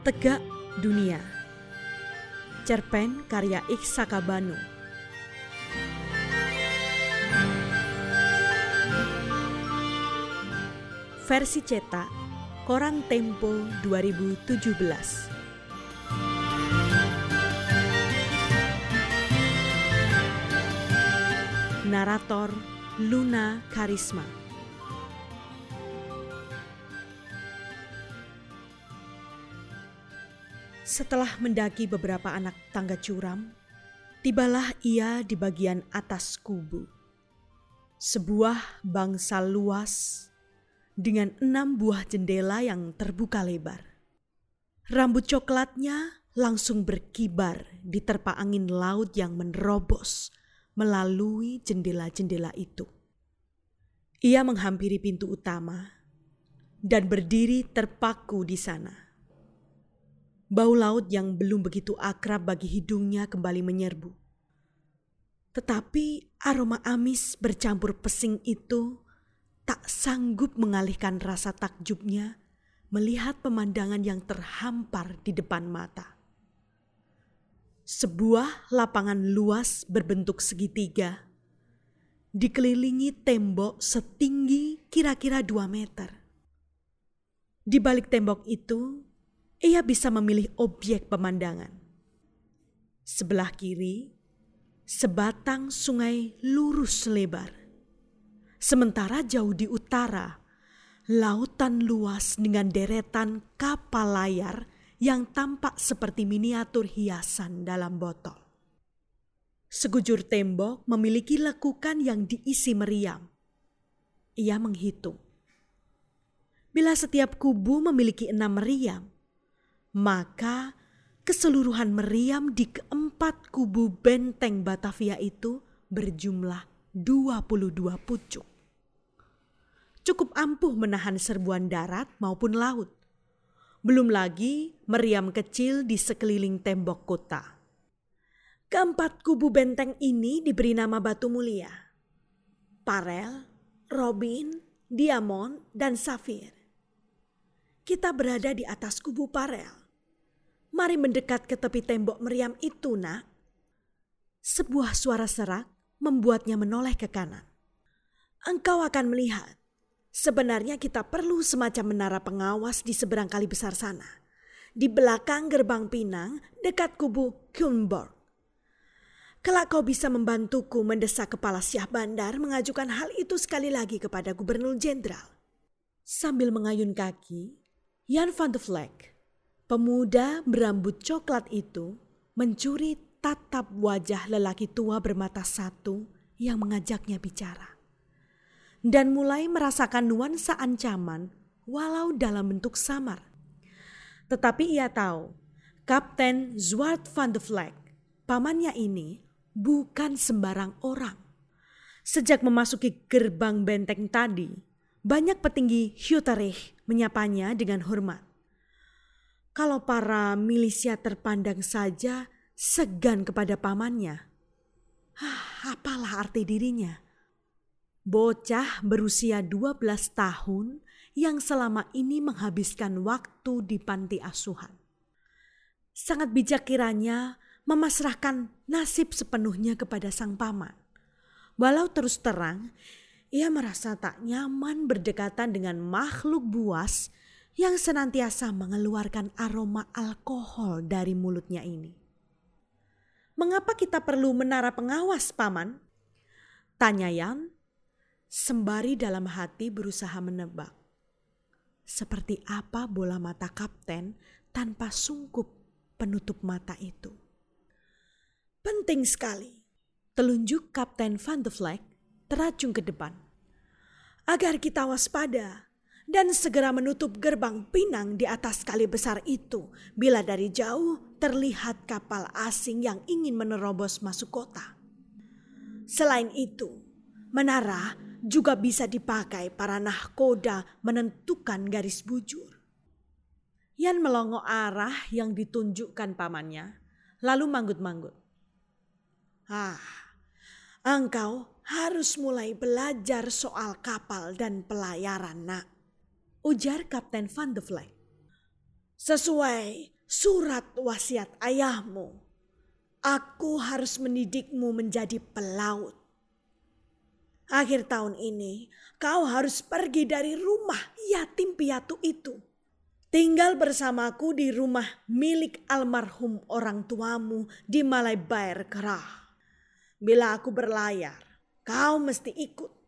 Tegak Dunia. Cerpen karya Iksaka Banu. Versi cetak Koran Tempo 2017 Narator Luna Karisma Setelah mendaki beberapa anak tangga curam, tibalah ia di bagian atas kubu. Sebuah bangsal luas dengan enam buah jendela yang terbuka lebar. Rambut coklatnya langsung berkibar diterpa angin laut yang menerobos melalui jendela-jendela itu. Ia menghampiri pintu utama dan berdiri terpaku di sana. Bau laut yang belum begitu akrab bagi hidungnya kembali menyerbu. Tetapi aroma amis bercampur pesing itu tak sanggup mengalihkan rasa takjubnya melihat pemandangan yang terhampar di depan mata. Sebuah lapangan luas berbentuk segitiga, dikelilingi tembok setinggi kira-kira dua meter. Di balik tembok itu, ia bisa memilih objek pemandangan. Sebelah kiri, sebatang sungai lurus lebar. Sementara jauh di utara, lautan luas dengan deretan kapal layar yang tampak seperti miniatur hiasan dalam botol. Segujur tembok memiliki lekukan yang diisi meriam. Ia menghitung. Bila setiap kubu memiliki enam meriam, maka keseluruhan meriam di keempat kubu benteng Batavia itu berjumlah 22 pucuk cukup ampuh menahan serbuan darat maupun laut. Belum lagi meriam kecil di sekeliling tembok kota. Keempat kubu benteng ini diberi nama Batu Mulia. Parel, Robin, Diamond, dan Safir. Kita berada di atas kubu Parel. Mari mendekat ke tepi tembok meriam itu, nak. Sebuah suara serak membuatnya menoleh ke kanan. Engkau akan melihat Sebenarnya kita perlu semacam menara pengawas di seberang kali besar sana. Di belakang gerbang Pinang dekat kubu Kunborg. Kelak kau bisa membantuku mendesak kepala Syah Bandar mengajukan hal itu sekali lagi kepada Gubernur Jenderal. Sambil mengayun kaki, Jan van de Vleck, pemuda berambut coklat itu, mencuri tatap wajah lelaki tua bermata satu yang mengajaknya bicara dan mulai merasakan nuansa ancaman walau dalam bentuk samar. Tetapi ia tahu, Kapten Zwart van de Vleck, pamannya ini bukan sembarang orang. Sejak memasuki gerbang benteng tadi, banyak petinggi Hutterich menyapanya dengan hormat. Kalau para milisia terpandang saja segan kepada pamannya, ah, apalah arti dirinya? Bocah berusia 12 tahun yang selama ini menghabiskan waktu di panti asuhan. Sangat bijak kiranya memasrahkan nasib sepenuhnya kepada sang paman. Walau terus terang, ia merasa tak nyaman berdekatan dengan makhluk buas yang senantiasa mengeluarkan aroma alkohol dari mulutnya ini. Mengapa kita perlu menara pengawas, Paman? Tanya Yan Sembari dalam hati berusaha menebak. Seperti apa bola mata kapten tanpa sungkup penutup mata itu. Penting sekali. Telunjuk Kapten Van de Vleck teracung ke depan. Agar kita waspada dan segera menutup gerbang pinang di atas kali besar itu bila dari jauh terlihat kapal asing yang ingin menerobos masuk kota. Selain itu, menara juga bisa dipakai para nahkoda menentukan garis bujur. Yan melongo arah yang ditunjukkan pamannya, lalu manggut-manggut. Ah, engkau harus mulai belajar soal kapal dan pelayaran, nak. Ujar Kapten Van de Vleck. Sesuai surat wasiat ayahmu, aku harus mendidikmu menjadi pelaut. Akhir tahun ini, kau harus pergi dari rumah yatim piatu itu. Tinggal bersamaku di rumah milik almarhum orang tuamu di Malai Bayer Kerah. Bila aku berlayar, kau mesti ikut.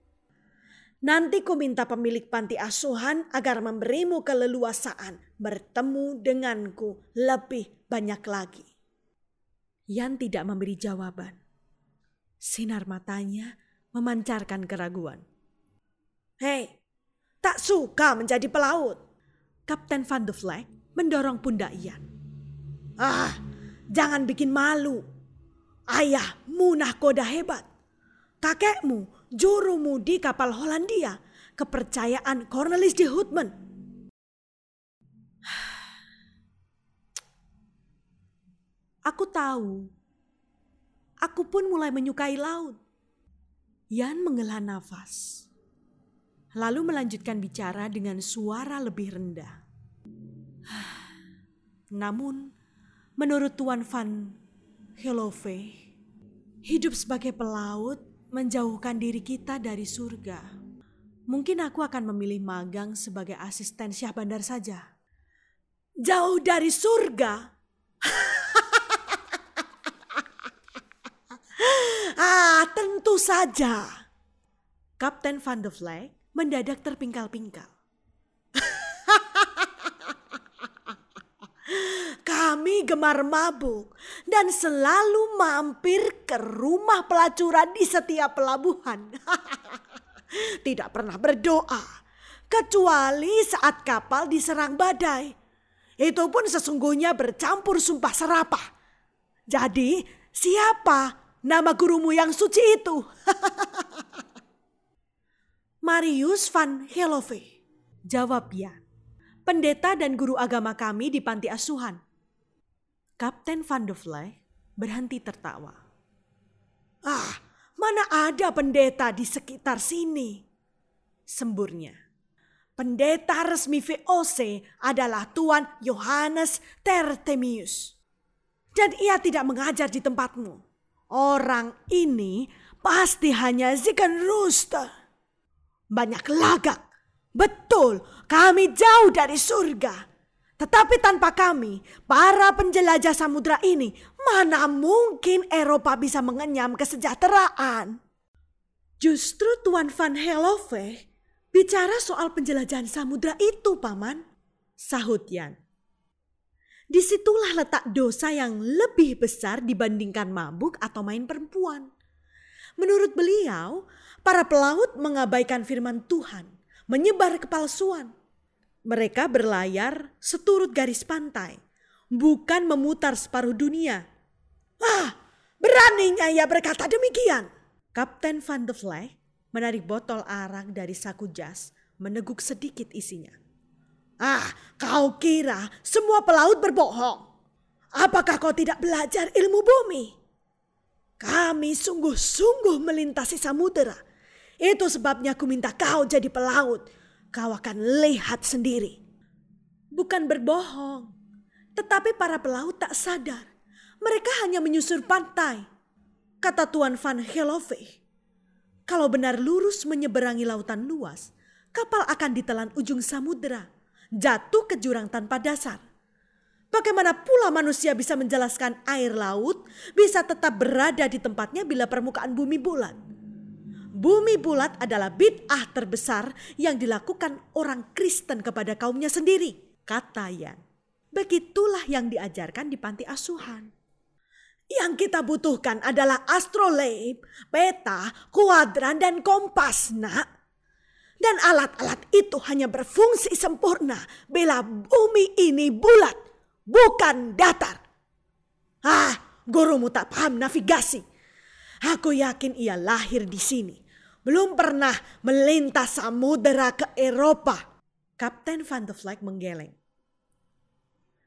Nanti ku minta pemilik panti asuhan agar memberimu keleluasaan bertemu denganku lebih banyak lagi. Yan tidak memberi jawaban. Sinar matanya memancarkan keraguan. Hei, tak suka menjadi pelaut. Kapten Van de Vleck mendorong pundak Yan. Ah, jangan bikin malu. Ayahmu nahkoda hebat. Kakekmu juru di kapal Hollandia, kepercayaan Cornelis de Houtman. Aku tahu. Aku pun mulai menyukai laut. Yan menghela nafas. Lalu melanjutkan bicara dengan suara lebih rendah. Namun, menurut Tuan Van Helove, hidup sebagai pelaut menjauhkan diri kita dari surga. Mungkin aku akan memilih magang sebagai asisten Syah Bandar saja. Jauh dari surga? ah, tentu saja. Kapten Van de Vleck mendadak terpingkal-pingkal. Kami gemar mabuk dan selalu mampir ke rumah pelacuran di setiap pelabuhan. Tidak pernah berdoa, kecuali saat kapal diserang badai. Itu pun sesungguhnya bercampur sumpah serapah. Jadi, siapa nama gurumu yang suci itu? Marius van Helove. Jawab ya. Pendeta dan guru agama kami di panti asuhan. Kapten Van de Vleck berhenti tertawa. Ah, mana ada pendeta di sekitar sini? Semburnya. Pendeta resmi VOC adalah Tuan Johannes Tertemius. Dan ia tidak mengajar di tempatmu. Orang ini pasti hanya Zikan Rooster. Banyak lagak. Betul, kami jauh dari surga. Tetapi tanpa kami, para penjelajah samudra ini, mana mungkin Eropa bisa mengenyam kesejahteraan? Justru Tuan Van Helove bicara soal penjelajahan samudra itu, Paman. Sahut Yan. Di situlah letak dosa yang lebih besar dibandingkan mabuk atau main perempuan. Menurut beliau, para pelaut mengabaikan firman Tuhan, menyebar kepalsuan, mereka berlayar seturut garis pantai, bukan memutar separuh dunia. Ah, beraninya ia berkata demikian. Kapten Van de Vleck menarik botol arak dari saku jas, meneguk sedikit isinya. Ah, kau kira semua pelaut berbohong? Apakah kau tidak belajar ilmu bumi? Kami sungguh-sungguh melintasi samudera. Itu sebabnya aku minta kau jadi pelaut kau akan lihat sendiri. Bukan berbohong, tetapi para pelaut tak sadar. Mereka hanya menyusur pantai. Kata Tuan Van Helove, kalau benar lurus menyeberangi lautan luas, kapal akan ditelan ujung samudera, jatuh ke jurang tanpa dasar. Bagaimana pula manusia bisa menjelaskan air laut bisa tetap berada di tempatnya bila permukaan bumi bulat? Bumi bulat adalah bid'ah terbesar yang dilakukan orang Kristen kepada kaumnya sendiri, kata Yan. Begitulah yang diajarkan di panti asuhan. Yang kita butuhkan adalah astrolabe, peta, kuadran, dan kompas, nak. Dan alat-alat itu hanya berfungsi sempurna bila bumi ini bulat, bukan datar. Ah, gurumu tak paham navigasi. Aku yakin ia lahir di sini belum pernah melintas samudera ke Eropa. Kapten Van de Vleck menggeleng.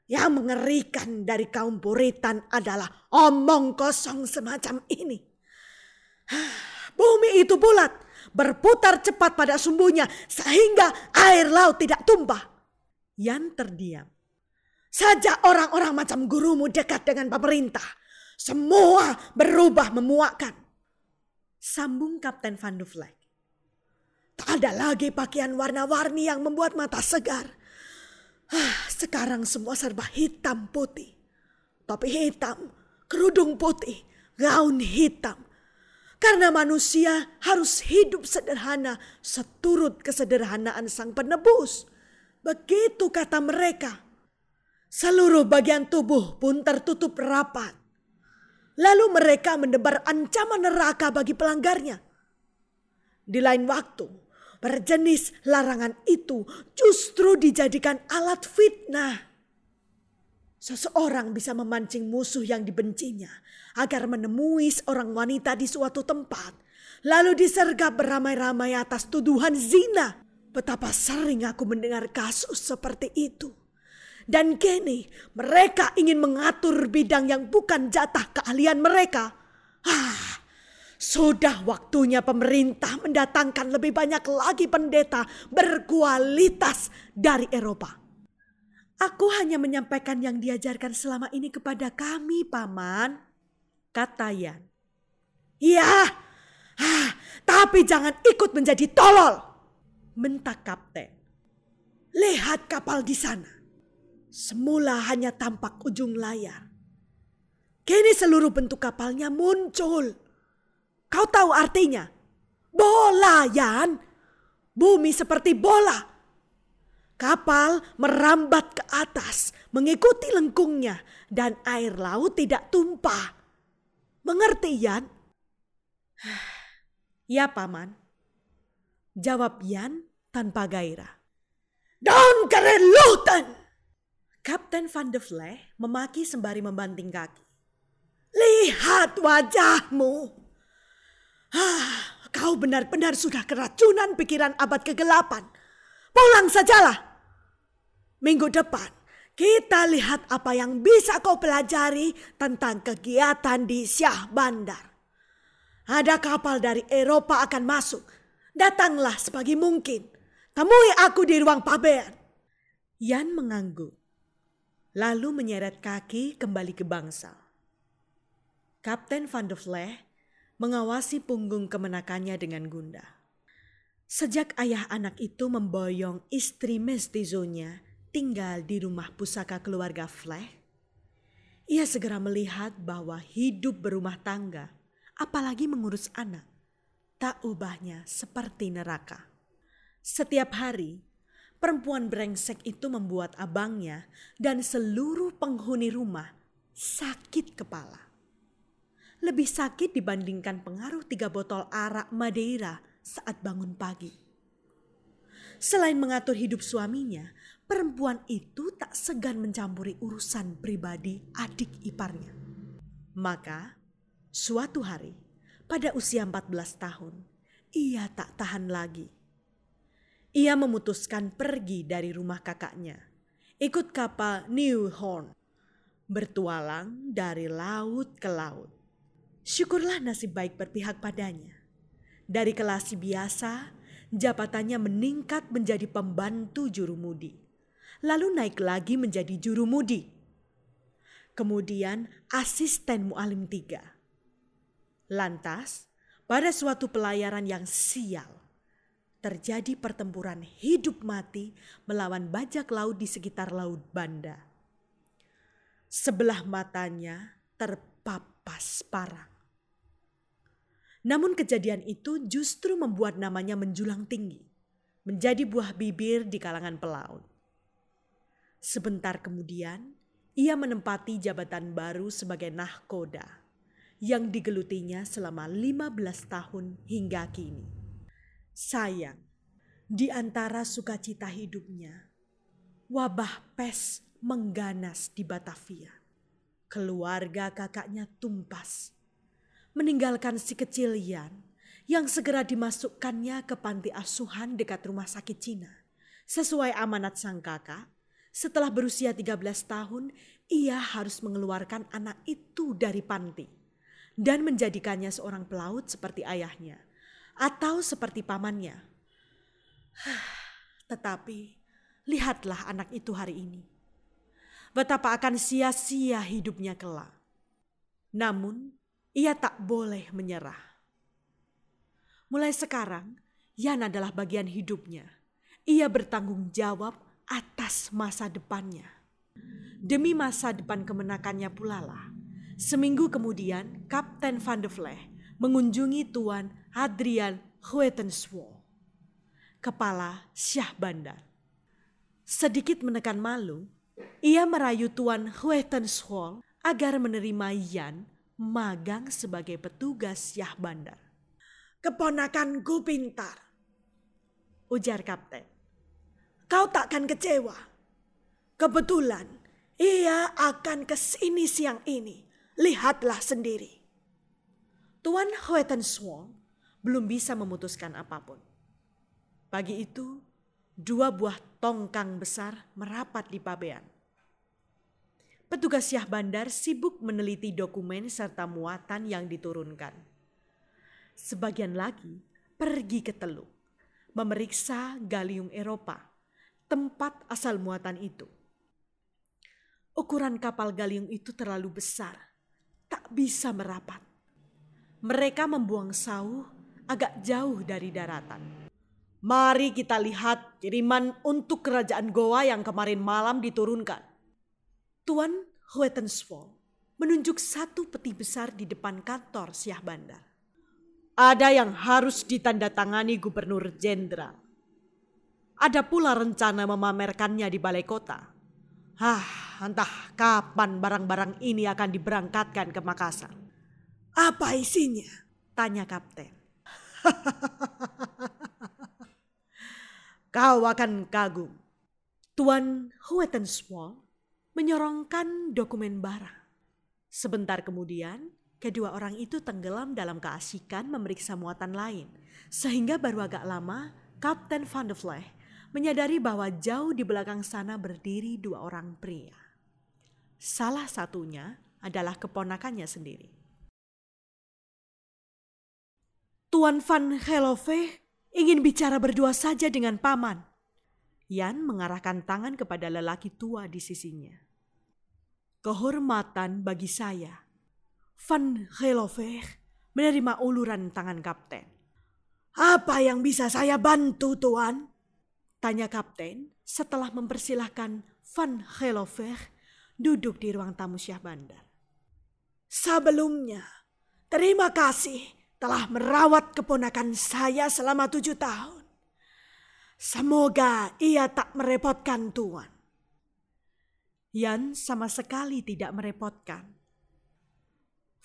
Yang mengerikan dari kaum Puritan adalah omong kosong semacam ini. Bumi itu bulat, berputar cepat pada sumbunya sehingga air laut tidak tumpah. Yan terdiam. Saja orang-orang macam gurumu dekat dengan pemerintah. Semua berubah memuakkan. Sambung Kapten Van de Vleck. Tak ada lagi pakaian warna-warni yang membuat mata segar. Ah, sekarang semua serba hitam putih. Topi hitam, kerudung putih, gaun hitam. Karena manusia harus hidup sederhana seturut kesederhanaan sang penebus. Begitu kata mereka. Seluruh bagian tubuh pun tertutup rapat. Lalu mereka mendebar ancaman neraka bagi pelanggarnya. Di lain waktu, berjenis larangan itu justru dijadikan alat fitnah. Seseorang bisa memancing musuh yang dibencinya agar menemui seorang wanita di suatu tempat, lalu disergap beramai-ramai atas tuduhan zina. Betapa sering aku mendengar kasus seperti itu. Dan kini mereka ingin mengatur bidang yang bukan jatah keahlian mereka. Ah, sudah waktunya pemerintah mendatangkan lebih banyak lagi pendeta berkualitas dari Eropa. Aku hanya menyampaikan yang diajarkan selama ini kepada kami, Paman. Kata Yan. Ya, ah, tapi jangan ikut menjadi tolol. Mentak kapten. Lihat kapal di sana. Semula hanya tampak ujung layar. Kini seluruh bentuk kapalnya muncul. Kau tahu artinya? Bola, Yan. Bumi seperti bola. Kapal merambat ke atas, mengikuti lengkungnya, dan air laut tidak tumpah. Mengerti, Yan? ya, Paman. Jawab Yan tanpa gairah. Don kereluten! Kapten Van de Vleh memaki sembari membanting kaki. Lihat wajahmu. Ah, kau benar-benar sudah keracunan pikiran abad kegelapan. Pulang sajalah. Minggu depan kita lihat apa yang bisa kau pelajari tentang kegiatan di Syah Bandar. Ada kapal dari Eropa akan masuk. Datanglah sepagi mungkin. Temui aku di ruang pabean. Yan mengangguk lalu menyeret kaki kembali ke bangsal. Kapten Van de Vleh mengawasi punggung kemenakannya dengan gundah. Sejak ayah anak itu memboyong istri mestizonya tinggal di rumah pusaka keluarga Vleh, ia segera melihat bahwa hidup berumah tangga, apalagi mengurus anak, tak ubahnya seperti neraka. Setiap hari, Perempuan brengsek itu membuat abangnya dan seluruh penghuni rumah sakit kepala. Lebih sakit dibandingkan pengaruh tiga botol arak Madeira saat bangun pagi. Selain mengatur hidup suaminya, perempuan itu tak segan mencampuri urusan pribadi adik iparnya. Maka, suatu hari, pada usia 14 tahun, ia tak tahan lagi ia memutuskan pergi dari rumah kakaknya, ikut kapal New Horn, bertualang dari laut ke laut. Syukurlah nasib baik berpihak padanya. Dari kelas biasa, jabatannya meningkat menjadi pembantu juru mudi. Lalu naik lagi menjadi juru mudi. Kemudian asisten mualim tiga. Lantas, pada suatu pelayaran yang sial, terjadi pertempuran hidup mati melawan bajak laut di sekitar Laut Banda. Sebelah matanya terpapas parang. Namun kejadian itu justru membuat namanya menjulang tinggi, menjadi buah bibir di kalangan pelaut. Sebentar kemudian, ia menempati jabatan baru sebagai nahkoda yang digelutinya selama 15 tahun hingga kini. Sayang, di antara sukacita hidupnya, wabah pes mengganas di Batavia. Keluarga kakaknya tumpas, meninggalkan si kecil Yan yang segera dimasukkannya ke panti asuhan dekat rumah sakit Cina. Sesuai amanat sang kakak, setelah berusia 13 tahun, ia harus mengeluarkan anak itu dari panti dan menjadikannya seorang pelaut seperti ayahnya atau seperti pamannya. Tetapi lihatlah anak itu hari ini. betapa akan sia-sia hidupnya kelak. Namun, ia tak boleh menyerah. Mulai sekarang, Yan adalah bagian hidupnya. Ia bertanggung jawab atas masa depannya. Demi masa depan kemenakannya pula lah. Seminggu kemudian, Kapten Van de Vleck mengunjungi Tuan Adrian Huetenswol, kepala Syah Bandar. Sedikit menekan malu, ia merayu Tuan Huetenswol agar menerima Yan magang sebagai petugas Syah Bandar. Keponakanku pintar, ujar kapten. Kau takkan kecewa. Kebetulan ia akan ke sini siang ini. Lihatlah sendiri. Tuan Hoetenswong belum bisa memutuskan apa pun. Pagi itu, dua buah tongkang besar merapat di pabean. Petugas Syah Bandar sibuk meneliti dokumen serta muatan yang diturunkan. Sebagian lagi pergi ke Teluk, memeriksa Galiung Eropa, tempat asal muatan itu. Ukuran kapal Galiung itu terlalu besar, tak bisa merapat. Mereka membuang sauh agak jauh dari daratan. Mari kita lihat kiriman untuk kerajaan Goa yang kemarin malam diturunkan. Tuan Huetenswol menunjuk satu peti besar di depan kantor Syah Bandar. Ada yang harus ditandatangani gubernur jenderal. Ada pula rencana memamerkannya di balai kota. Hah, entah kapan barang-barang ini akan diberangkatkan ke Makassar. Apa isinya? Tanya kapten. Kau akan kagum. Tuan Huetenswol menyorongkan dokumen bara. Sebentar kemudian, kedua orang itu tenggelam dalam keasikan memeriksa muatan lain. Sehingga baru agak lama, Kapten Van de Vleck menyadari bahwa jauh di belakang sana berdiri dua orang pria. Salah satunya adalah keponakannya sendiri. Tuan Van Helove ingin bicara berdua saja dengan paman. Yan mengarahkan tangan kepada lelaki tua di sisinya kehormatan bagi saya. Van Gelover menerima uluran tangan kapten. Apa yang bisa saya bantu, Tuan? Tanya kapten setelah mempersilahkan Van Gelover duduk di ruang tamu Syah Bandar. Sebelumnya, terima kasih telah merawat keponakan saya selama tujuh tahun. Semoga ia tak merepotkan Tuan. Yan sama sekali tidak merepotkan.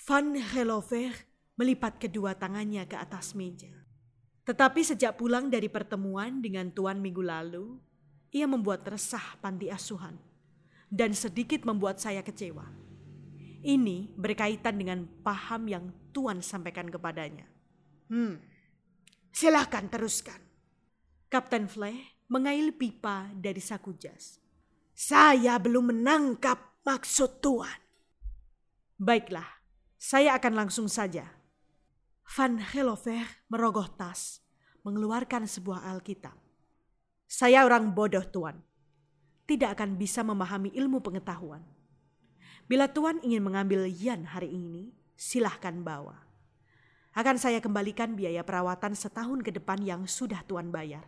Van Gelover melipat kedua tangannya ke atas meja. Tetapi sejak pulang dari pertemuan dengan Tuan minggu lalu, ia membuat resah panti asuhan dan sedikit membuat saya kecewa. Ini berkaitan dengan paham yang Tuan sampaikan kepadanya. Hmm, silahkan teruskan. Kapten Fleh mengail pipa dari saku jas. Saya belum menangkap maksud Tuhan. Baiklah, saya akan langsung saja. Van Gelover merogoh tas, mengeluarkan sebuah Alkitab. Saya orang bodoh Tuan, tidak akan bisa memahami ilmu pengetahuan. Bila Tuan ingin mengambil Yan hari ini, silahkan bawa. Akan saya kembalikan biaya perawatan setahun ke depan yang sudah Tuan bayar.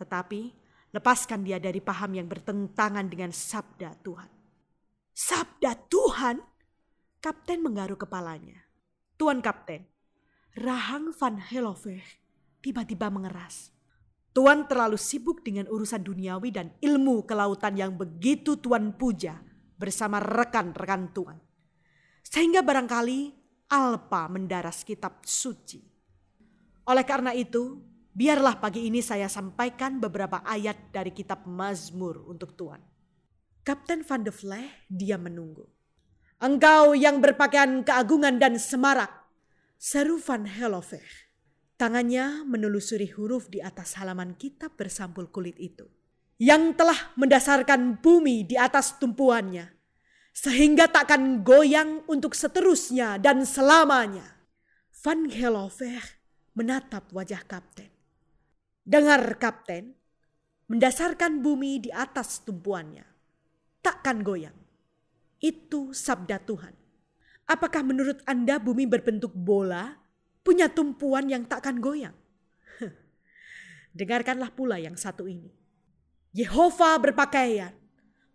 Tetapi Lepaskan dia dari paham yang bertentangan dengan sabda Tuhan. Sabda Tuhan? Kapten menggaruk kepalanya. Tuan Kapten, rahang Van Helove tiba-tiba mengeras. Tuan terlalu sibuk dengan urusan duniawi dan ilmu kelautan yang begitu Tuan puja bersama rekan-rekan Tuan. Sehingga barangkali Alpa mendaras kitab suci. Oleh karena itu, Biarlah pagi ini saya sampaikan beberapa ayat dari kitab Mazmur untuk Tuan. Kapten Van de Vleck diam menunggu. Engkau yang berpakaian keagungan dan semarak, seru Van Hellover. Tangannya menelusuri huruf di atas halaman kitab bersampul kulit itu. Yang telah mendasarkan bumi di atas tumpuannya. Sehingga takkan goyang untuk seterusnya dan selamanya. Van Hellover menatap wajah kapten. Dengar kapten, mendasarkan bumi di atas tumpuannya. takkan goyang. Itu sabda Tuhan. Apakah menurut Anda bumi berbentuk bola punya tumpuan yang takkan goyang? Dengarkanlah pula yang satu ini. Yehova berpakaian,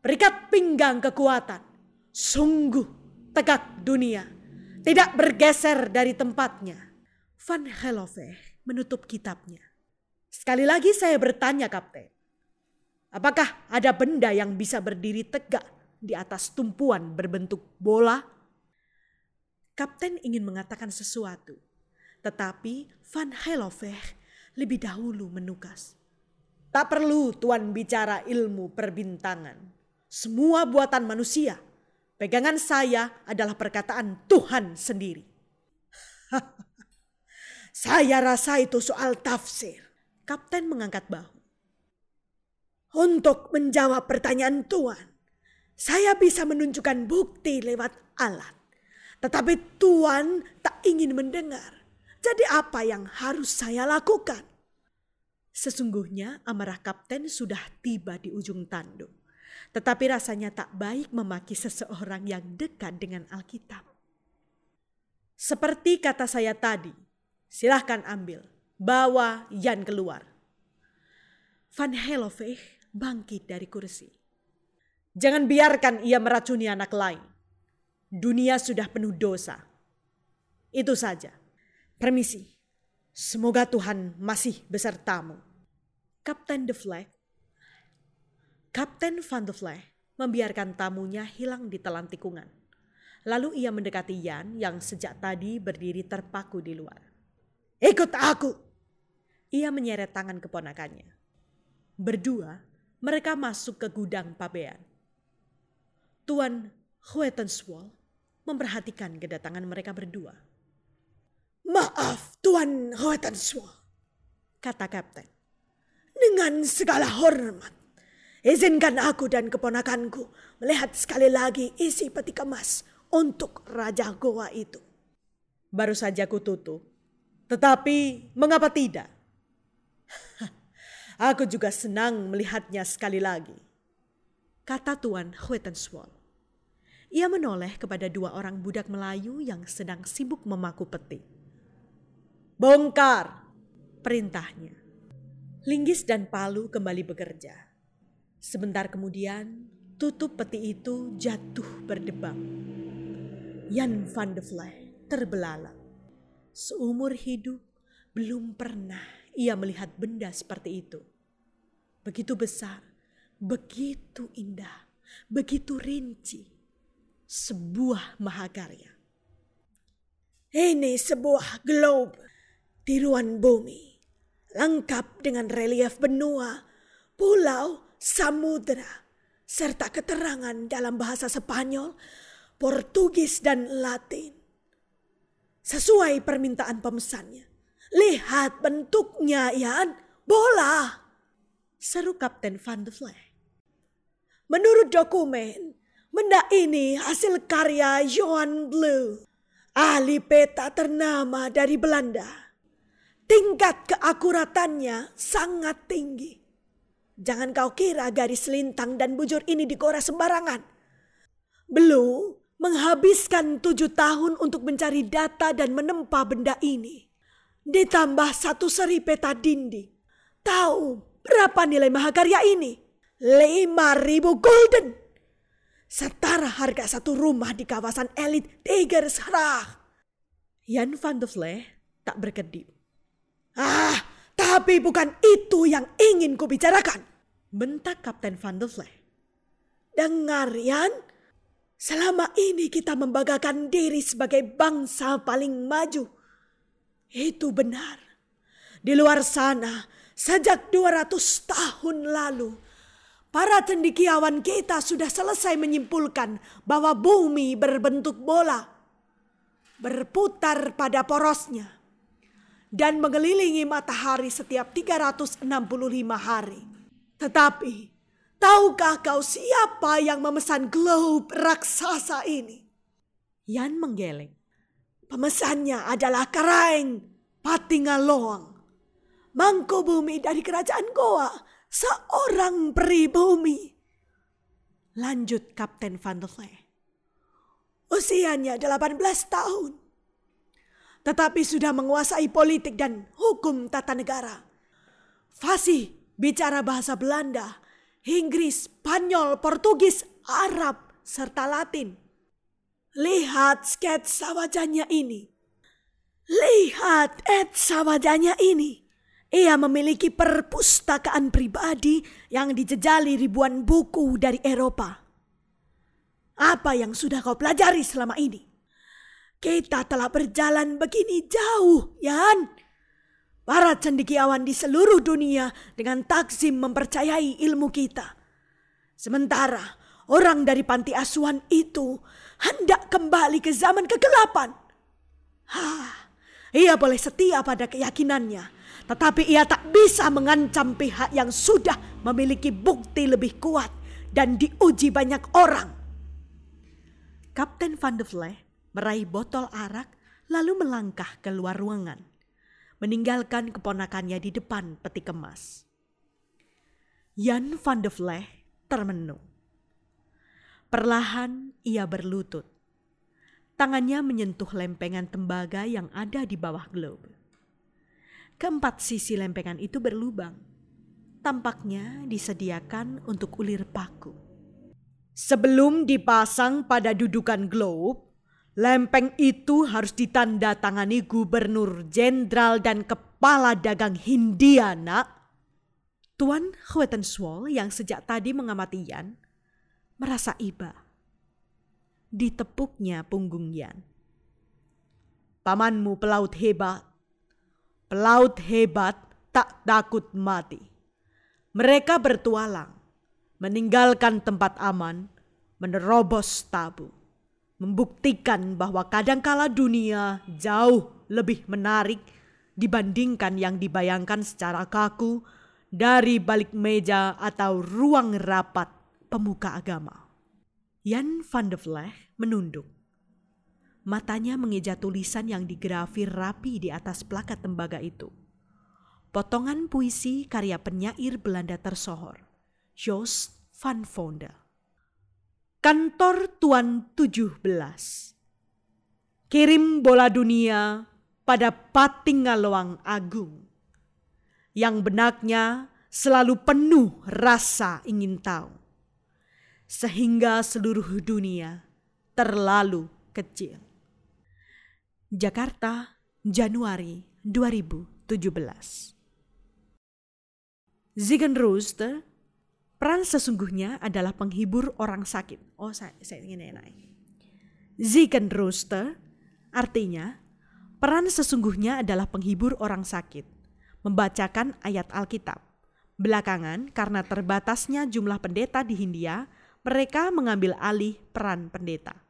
berikat pinggang kekuatan, sungguh tegak dunia, tidak bergeser dari tempatnya. Van Helove menutup kitabnya. Sekali lagi saya bertanya kapten, apakah ada benda yang bisa berdiri tegak di atas tumpuan berbentuk bola? Kapten ingin mengatakan sesuatu, tetapi Van Helloveg lebih dahulu menukas. Tak perlu Tuan bicara ilmu perbintangan. Semua buatan manusia. Pegangan saya adalah perkataan Tuhan sendiri. saya rasa itu soal tafsir. Kapten mengangkat bahu. Untuk menjawab pertanyaan Tuan, saya bisa menunjukkan bukti lewat alat. Tetapi Tuhan tak ingin mendengar. Jadi apa yang harus saya lakukan? Sesungguhnya amarah kapten sudah tiba di ujung tanduk. Tetapi rasanya tak baik memaki seseorang yang dekat dengan Alkitab. Seperti kata saya tadi, silahkan ambil, bawa Jan keluar. Van Helloveg bangkit dari kursi. Jangan biarkan ia meracuni anak lain. Dunia sudah penuh dosa. Itu saja. Permisi. Semoga Tuhan masih besertamu. Kapten de Vlek. Kapten Van de Vlek membiarkan tamunya hilang di telan tikungan. Lalu ia mendekati Jan yang sejak tadi berdiri terpaku di luar. Ikut aku. Ia menyeret tangan keponakannya. Berdua, mereka masuk ke gudang pabean. Tuan Huetenswall memperhatikan kedatangan mereka berdua. Maaf, Tuan Hoetanswa, kata kapten. Dengan segala hormat, izinkan aku dan keponakanku melihat sekali lagi isi peti kemas untuk Raja Goa itu. Baru saja kututup, tetapi mengapa tidak? Aku juga senang melihatnya sekali lagi, kata Tuan Huetenswall. Ia menoleh kepada dua orang budak Melayu yang sedang sibuk memaku peti. Bongkar, perintahnya. Linggis dan Palu kembali bekerja. Sebentar kemudian, tutup peti itu jatuh berdebam. Jan van de Vlei terbelalak. Seumur hidup, belum pernah ia melihat benda seperti itu. Begitu besar, begitu indah, begitu rinci sebuah mahakarya. Ini sebuah globe, tiruan bumi, lengkap dengan relief benua, pulau, samudera, serta keterangan dalam bahasa Spanyol, Portugis, dan Latin. Sesuai permintaan pemesannya. Lihat bentuknya, Ian. Bola. Seru Kapten Van de Vleck. Menurut dokumen, Benda ini hasil karya Johan Blue, ahli peta ternama dari Belanda. Tingkat keakuratannya sangat tinggi. Jangan kau kira garis lintang dan bujur ini digoreng sembarangan. Blue menghabiskan tujuh tahun untuk mencari data dan menempa benda ini. Ditambah satu seri peta dinding. Tahu berapa nilai mahakarya ini? Lima ribu golden setara harga satu rumah di kawasan elit Tegersgracht. Jan van de Vlee tak berkedip. Ah, tapi bukan itu yang ingin kubicarakan. Bentak Kapten van de Vlee. Dengar Jan, selama ini kita membanggakan diri sebagai bangsa paling maju. Itu benar. Di luar sana, sejak 200 tahun lalu, Para cendikiawan kita sudah selesai menyimpulkan bahwa bumi berbentuk bola. Berputar pada porosnya. Dan mengelilingi matahari setiap 365 hari. Tetapi, tahukah kau siapa yang memesan globe raksasa ini? Yan menggeleng. Pemesannya adalah Karaeng Patingaloang. Mangku bumi dari kerajaan Goa seorang pribumi. Lanjut Kapten Van der Vleck. Usianya 18 tahun. Tetapi sudah menguasai politik dan hukum tata negara. Fasih bicara bahasa Belanda, Inggris, Spanyol, Portugis, Arab, serta Latin. Lihat sketsa wajahnya ini. Lihat etsa wajahnya ini. Ia memiliki perpustakaan pribadi yang dijejali ribuan buku dari Eropa. Apa yang sudah kau pelajari selama ini? Kita telah berjalan begini jauh, Yan. Para cendekiawan di seluruh dunia dengan takzim mempercayai ilmu kita. Sementara orang dari panti asuhan itu hendak kembali ke zaman kegelapan. Hah, ia boleh setia pada keyakinannya tetapi ia tak bisa mengancam pihak yang sudah memiliki bukti lebih kuat dan diuji banyak orang. Kapten Van de Vleck meraih botol arak lalu melangkah keluar ruangan, meninggalkan keponakannya di depan peti kemas. Jan van de Vleck termenung. Perlahan ia berlutut. Tangannya menyentuh lempengan tembaga yang ada di bawah globe. Keempat sisi lempengan itu berlubang. Tampaknya disediakan untuk ulir paku. Sebelum dipasang pada dudukan globe, lempeng itu harus ditandatangani gubernur jenderal dan kepala dagang Hindia, nak. Tuan Huetenswol yang sejak tadi mengamati Yan merasa iba. Ditepuknya punggung Yan. Pamanmu pelaut hebat, Pelaut hebat tak takut mati. Mereka bertualang, meninggalkan tempat aman, menerobos tabu, membuktikan bahwa kadangkala dunia jauh lebih menarik dibandingkan yang dibayangkan secara kaku dari balik meja atau ruang rapat pemuka agama. Jan van de Vleck menunduk. Matanya mengeja tulisan yang digrafir rapi di atas plakat tembaga itu. Potongan puisi karya penyair Belanda tersohor, Joost van Vonde. Kantor Tuan 17 Kirim bola dunia pada Patingaloang Agung yang benaknya selalu penuh rasa ingin tahu sehingga seluruh dunia terlalu kecil. Jakarta, Januari 2017. Rooster, peran sesungguhnya adalah penghibur orang sakit. Oh, saya, saya ingin enak. Rooster, artinya peran sesungguhnya adalah penghibur orang sakit, membacakan ayat Alkitab. Belakangan, karena terbatasnya jumlah pendeta di Hindia, mereka mengambil alih peran pendeta.